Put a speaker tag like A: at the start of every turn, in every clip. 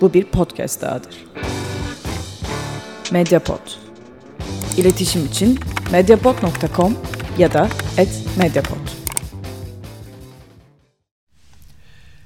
A: bu bir podcast dahadır. Mediapod. İletişim için mediapod.com ya da @mediapod.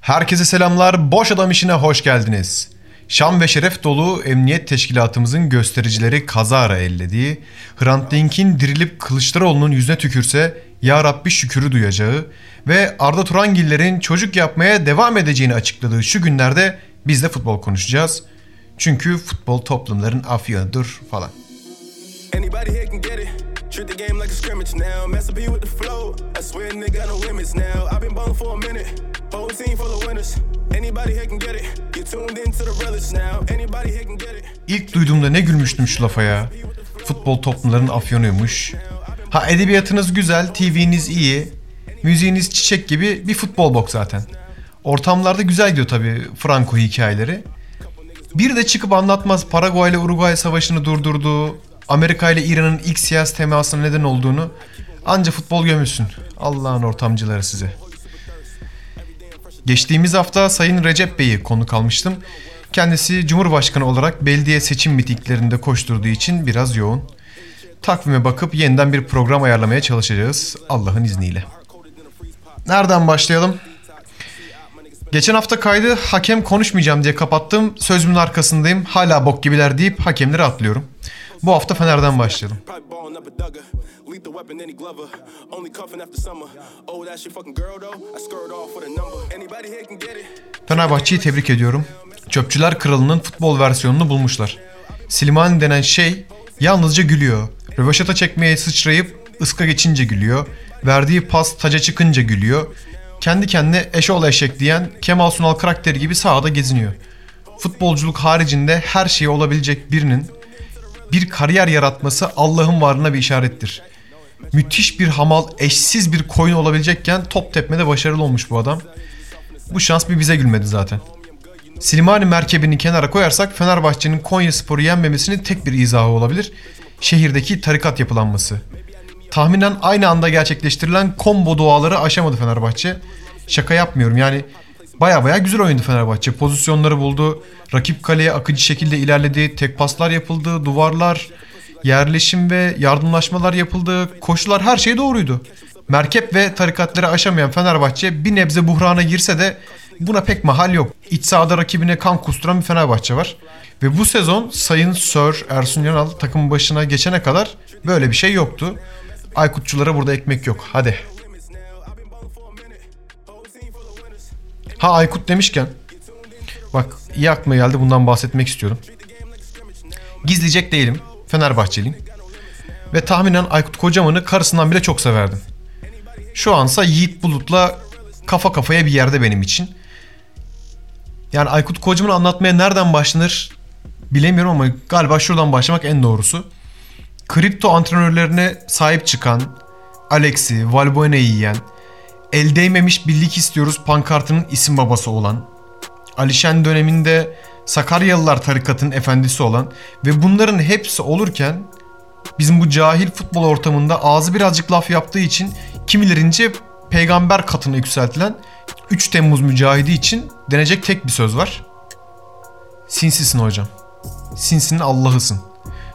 B: Herkese selamlar. Boş Adam işine hoş geldiniz. Şan ve şeref dolu emniyet teşkilatımızın göstericileri kazara ellediği, Hrant Dink'in dirilip Kılıçdaroğlu'nun yüzüne tükürse ya Rabbi şükürü duyacağı ve Arda Turangiller'in çocuk yapmaya devam edeceğini açıkladığı şu günlerde biz de futbol konuşacağız. Çünkü futbol toplumların afyonudur falan.
C: Anybody here can get it. Treat the game like a scrimmage now. Master P with the flow. I swear a nigga got no limits now. I've been ballin' for a minute. Whole team full of winners. Anybody here can get it. You tuned into the realest now. Anybody here can get it.
B: İlk duyduğumda ne gülmüştüm şu lafa ya. Futbol toplumların afyonuymuş. Ha edebiyatınız güzel, TV'niz iyi, müziğiniz çiçek gibi bir futbol bok zaten. Ortamlarda güzel gidiyor tabii Franco hikayeleri. Bir de çıkıp anlatmaz Paraguay ile Uruguay savaşını durdurduğu, Amerika ile İran'ın ilk siyasi temasına neden olduğunu anca futbol gömülsün. Allah'ın ortamcıları size. Geçtiğimiz hafta Sayın Recep Bey'i konuk almıştım. Kendisi Cumhurbaşkanı olarak belediye seçim mitinglerinde koşturduğu için biraz yoğun. Takvime bakıp yeniden bir program ayarlamaya çalışacağız Allah'ın izniyle. Nereden başlayalım? Geçen hafta kaydı hakem konuşmayacağım diye kapattım. Sözümün arkasındayım. Hala bok gibiler deyip hakemleri atlıyorum. Bu hafta Fener'den başlayalım. Fenerbahçe'yi tebrik ediyorum. Çöpçüler Kralı'nın futbol versiyonunu bulmuşlar. Slimani denen şey yalnızca gülüyor. Röveşata çekmeye sıçrayıp ıska geçince gülüyor. Verdiği pas taca çıkınca gülüyor. Kendi kendine eşoğlu eşek diyen Kemal Sunal karakteri gibi sahada geziniyor. Futbolculuk haricinde her şeyi olabilecek birinin bir kariyer yaratması Allah'ın varlığına bir işarettir. Müthiş bir hamal, eşsiz bir koyun olabilecekken top tepmede başarılı olmuş bu adam. Bu şans bir bize gülmedi zaten. Slimani merkebini kenara koyarsak Fenerbahçe'nin Konya Sporu yenmemesinin tek bir izahı olabilir. Şehirdeki tarikat yapılanması. Tahminen aynı anda gerçekleştirilen combo duaları aşamadı Fenerbahçe. Şaka yapmıyorum yani baya baya güzel oynadı Fenerbahçe. Pozisyonları buldu. Rakip kaleye akıcı şekilde ilerledi. Tek paslar yapıldı. Duvarlar, yerleşim ve yardımlaşmalar yapıldı. Koşular her şey doğruydu. Merkep ve tarikatları aşamayan Fenerbahçe bir nebze buhrana girse de buna pek mahal yok. İç sahada rakibine kan kusturan bir Fenerbahçe var. Ve bu sezon Sayın Sir Ersun Yanal takımın başına geçene kadar böyle bir şey yoktu. Aykutçulara burada ekmek yok. Hadi. Ha Aykut demişken bak iyi aklıma geldi bundan bahsetmek istiyorum. Gizleyecek değilim. Fenerbahçeliyim. Ve tahminen Aykut Kocaman'ı karısından bile çok severdim. Şu ansa Yiğit Bulut'la kafa kafaya bir yerde benim için. Yani Aykut Kocaman'ı anlatmaya nereden başlanır bilemiyorum ama galiba şuradan başlamak en doğrusu. Kripto antrenörlerine sahip çıkan, Alex'i, Valbuena'yı yiyen, el değmemiş birlik istiyoruz pankartının isim babası olan, Alişen döneminde Sakaryalılar tarikatının efendisi olan ve bunların hepsi olurken bizim bu cahil futbol ortamında ağzı birazcık laf yaptığı için kimilerince peygamber katına yükseltilen 3 Temmuz mücahidi için denecek tek bir söz var. Sinsisin hocam. Sinsinin Allah'ısın.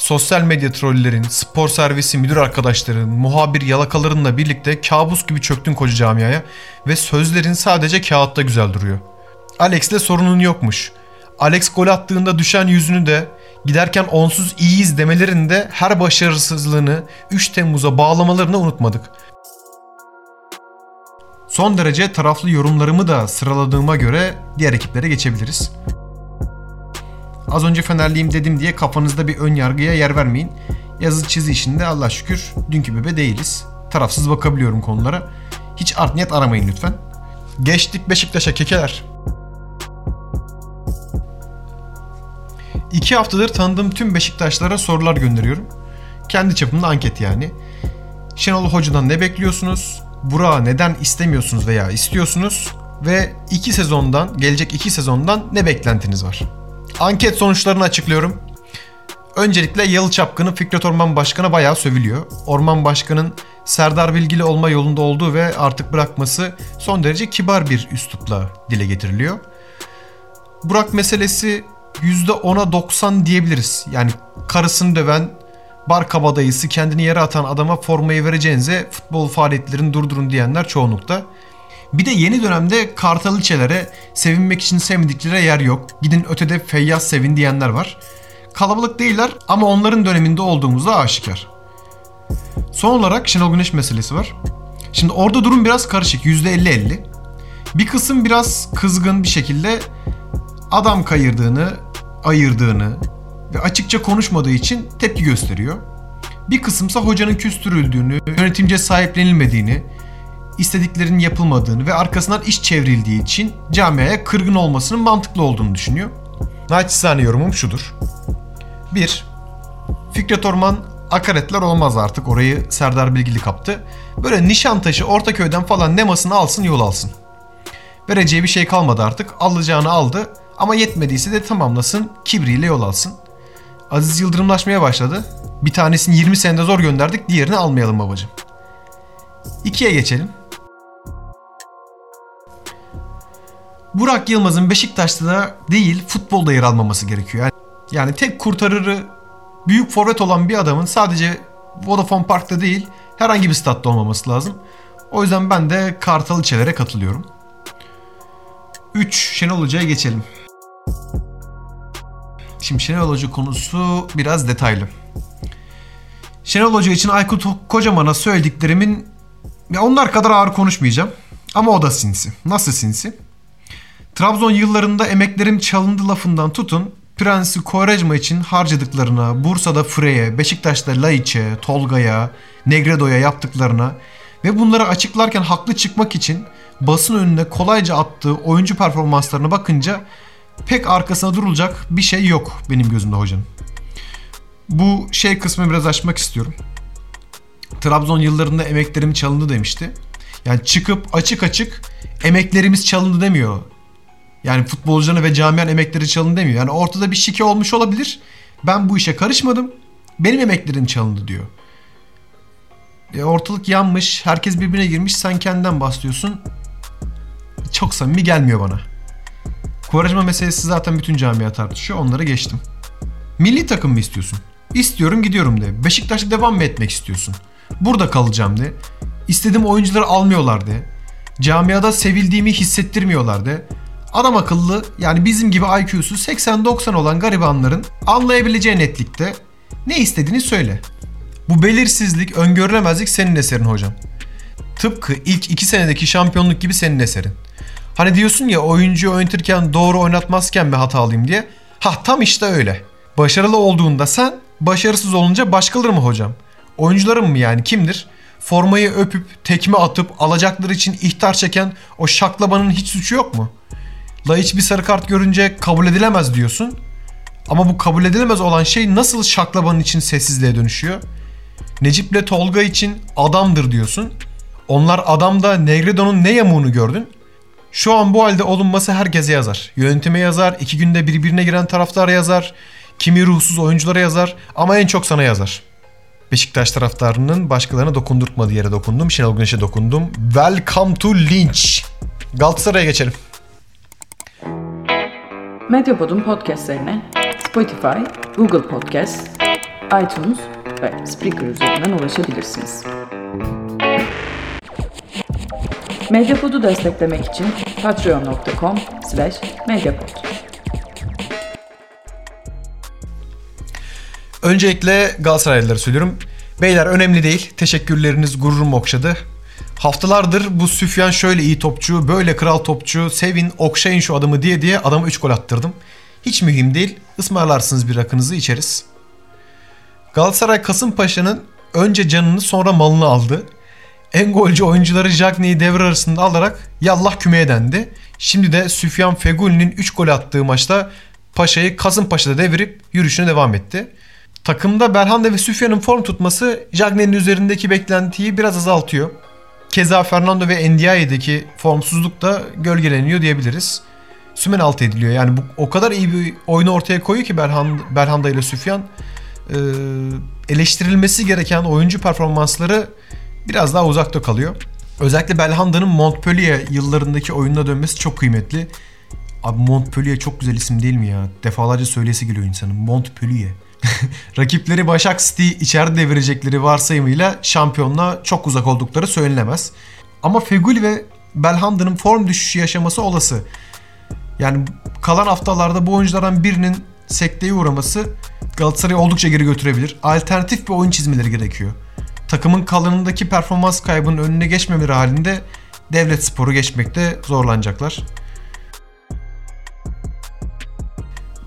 B: Sosyal medya trollerin, spor servisi müdür arkadaşların, muhabir yalakalarınla birlikte kabus gibi çöktün koca camiaya ve sözlerin sadece kağıtta güzel duruyor. Alex'le sorunun yokmuş. Alex gol attığında düşen yüzünü de giderken onsuz iyiyiz demelerinde her başarısızlığını 3 Temmuz'a bağlamalarını unutmadık. Son derece taraflı yorumlarımı da sıraladığıma göre diğer ekiplere geçebiliriz. Az önce Fenerliyim dedim diye kafanızda bir ön yargıya yer vermeyin. Yazı çizi işinde Allah şükür dünkü bebe değiliz. Tarafsız bakabiliyorum konulara. Hiç art niyet aramayın lütfen. Geçtik Beşiktaş'a kekeler. İki haftadır tanıdığım tüm Beşiktaşlara sorular gönderiyorum. Kendi çapımda anket yani. Şenol Hoca'dan ne bekliyorsunuz? Burak'ı neden istemiyorsunuz veya istiyorsunuz? Ve iki sezondan, gelecek iki sezondan ne beklentiniz var? Anket sonuçlarını açıklıyorum. Öncelikle Yalı Çapkın'ın Fikret Orman Başkan'a bayağı sövülüyor. Orman Başkan'ın Serdar Bilgili olma yolunda olduğu ve artık bırakması son derece kibar bir üslupla dile getiriliyor. Burak meselesi %10'a 90 diyebiliriz. Yani karısını döven, bar kabadayısı kendini yere atan adama formayı vereceğinize futbol faaliyetlerini durdurun diyenler çoğunlukta. Bir de yeni dönemde kartaliçelere sevinmek için sevmedikleri yer yok. Gidin ötede feyyaz sevin diyenler var. Kalabalık değiller ama onların döneminde olduğumuzda aşikar. Son olarak Şenol Güneş meselesi var. Şimdi orada durum biraz karışık. %50-50. Bir kısım biraz kızgın bir şekilde adam kayırdığını, ayırdığını ve açıkça konuşmadığı için tepki gösteriyor. Bir kısımsa hocanın küstürüldüğünü, yönetimce sahiplenilmediğini, istediklerinin yapılmadığını ve arkasından iş çevrildiği için camiaya kırgın olmasının mantıklı olduğunu düşünüyor. Naçizane yorumum şudur. 1. Fikret Orman akaretler olmaz artık. Orayı Serdar Bilgili kaptı. Böyle Nişantaşı, Ortaköy'den falan nemasını alsın yol alsın. Vereceği bir şey kalmadı artık. Alacağını aldı. Ama yetmediyse de tamamlasın. Kibriyle yol alsın. Aziz Yıldırımlaşmaya başladı. Bir tanesini 20 senede zor gönderdik. Diğerini almayalım babacım. İkiye geçelim. Burak Yılmaz'ın Beşiktaş'ta da değil futbolda yer almaması gerekiyor. Yani, tek kurtarırı büyük forvet olan bir adamın sadece Vodafone Park'ta değil herhangi bir statta olmaması lazım. O yüzden ben de Kartal İçelere katılıyorum. 3. Şenol Hoca'ya geçelim. Şimdi Şenol Hoca konusu biraz detaylı. Şenol Hoca için Aykut Kocaman'a söylediklerimin ya onlar kadar ağır konuşmayacağım. Ama o da sinsi. Nasıl sinsi? Trabzon yıllarında emeklerim çalındı lafından tutun Prensi Kovarejma için harcadıklarına, Bursa'da Frey'e, Beşiktaş'ta Laiç'e, Tolga'ya, Negredo'ya yaptıklarına ve bunları açıklarken haklı çıkmak için basın önüne kolayca attığı oyuncu performanslarına bakınca pek arkasına durulacak bir şey yok benim gözümde hocanın. Bu şey kısmı biraz açmak istiyorum. Trabzon yıllarında emeklerim çalındı demişti. Yani çıkıp açık açık emeklerimiz çalındı demiyor. Yani futbolcuların ve camian emekleri çalındı demiyor. Yani ortada bir şike olmuş olabilir. Ben bu işe karışmadım. Benim emeklerim çalındı diyor. E, ortalık yanmış. Herkes birbirine girmiş. Sen kendinden bahsediyorsun. Çok samimi gelmiyor bana. Kuvarajma meselesi zaten bütün camia tartışıyor. Onları geçtim. Milli takım mı istiyorsun? İstiyorum gidiyorum de. Beşiktaş'ta devam mı etmek istiyorsun? Burada kalacağım de. İstediğim oyuncuları almıyorlar de. Camiada sevildiğimi hissettirmiyorlar de. Adam akıllı yani bizim gibi IQ'su 80-90 olan garibanların anlayabileceği netlikte ne istediğini söyle. Bu belirsizlik, öngörülemezlik senin eserin hocam. Tıpkı ilk 2 senedeki şampiyonluk gibi senin eserin. Hani diyorsun ya oyuncuyu oynatırken doğru oynatmazken mi hatalıyım diye. Ha tam işte öyle. Başarılı olduğunda sen, başarısız olunca başkaları mı hocam? Oyuncuların mı yani kimdir? Formayı öpüp tekme atıp alacakları için ihtar çeken o şaklabanın hiç suçu yok mu? Laiç bir sarı kart görünce kabul edilemez diyorsun. Ama bu kabul edilemez olan şey nasıl şaklabanın için sessizliğe dönüşüyor? Necip'le Tolga için adamdır diyorsun. Onlar adamda Negredo'nun ne yamuğunu gördün? Şu an bu halde olunması herkese yazar. Yönetime yazar, iki günde birbirine giren taraftara yazar, kimi ruhsuz oyunculara yazar ama en çok sana yazar. Beşiktaş taraftarının başkalarına dokundurtmadığı yere dokundum. Şenol Güneş'e dokundum. Welcome to Lynch. Galatasaray'a geçelim.
A: Medyapod'un podcastlerine Spotify, Google Podcast, iTunes ve Spreaker üzerinden ulaşabilirsiniz. Medyapod'u desteklemek için patreon.com slash medyapod.
B: Öncelikle Galatasaraylıları söylüyorum. Beyler önemli değil. Teşekkürleriniz gururumu okşadı. Haftalardır bu Süfyan şöyle iyi topçu, böyle kral topçu, sevin, okşayın şu adamı diye diye adama 3 gol attırdım. Hiç mühim değil. Ismarlarsınız bir rakınızı içeriz. Galatasaray Kasımpaşa'nın önce canını sonra malını aldı. En golcü oyuncuları Jagney'i devre arasında alarak yallah kümeye dendi. Şimdi de Süfyan Fegüli'nin 3 gol attığı maçta Paşa'yı Kasımpaşa'da devirip yürüyüşüne devam etti. Takımda Berhande ve Süfyan'ın form tutması Jagney'in üzerindeki beklentiyi biraz azaltıyor. Keza Fernando ve Ndiaye'deki formsuzluk da gölgeleniyor diyebiliriz. Sümen alt ediliyor. Yani bu o kadar iyi bir oyunu ortaya koyuyor ki Berhan, Berhanda ile Süfyan. Ee, eleştirilmesi gereken oyuncu performansları biraz daha uzakta kalıyor. Özellikle Belhanda'nın Montpellier yıllarındaki oyununa dönmesi çok kıymetli. Abi Montpellier çok güzel isim değil mi ya? Defalarca söyleyesi geliyor insanın. Montpellier. Rakipleri Başak City içeride devirecekleri varsayımıyla şampiyonluğa çok uzak oldukları söylenemez. Ama Feguli ve Belhanda'nın form düşüşü yaşaması olası. Yani kalan haftalarda bu oyunculardan birinin sekteye uğraması Galatasaray'ı oldukça geri götürebilir. Alternatif bir oyun çizmeleri gerekiyor. Takımın kalanındaki performans kaybının önüne geçmemeleri halinde devlet sporu geçmekte zorlanacaklar.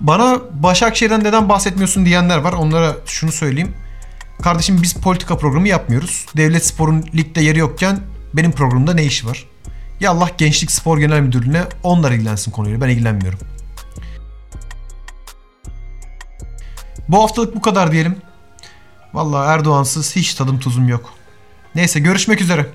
B: Bana Başakşehir'den neden bahsetmiyorsun diyenler var. Onlara şunu söyleyeyim. Kardeşim biz politika programı yapmıyoruz. Devlet Spor'un ligde yeri yokken benim programımda ne işi var? Ya Allah Gençlik Spor Genel Müdürlüğü'ne onlar ilgilensin konuyla. Ben ilgilenmiyorum. Bu haftalık bu kadar diyelim. Vallahi Erdoğansız hiç tadım tuzum yok. Neyse görüşmek üzere.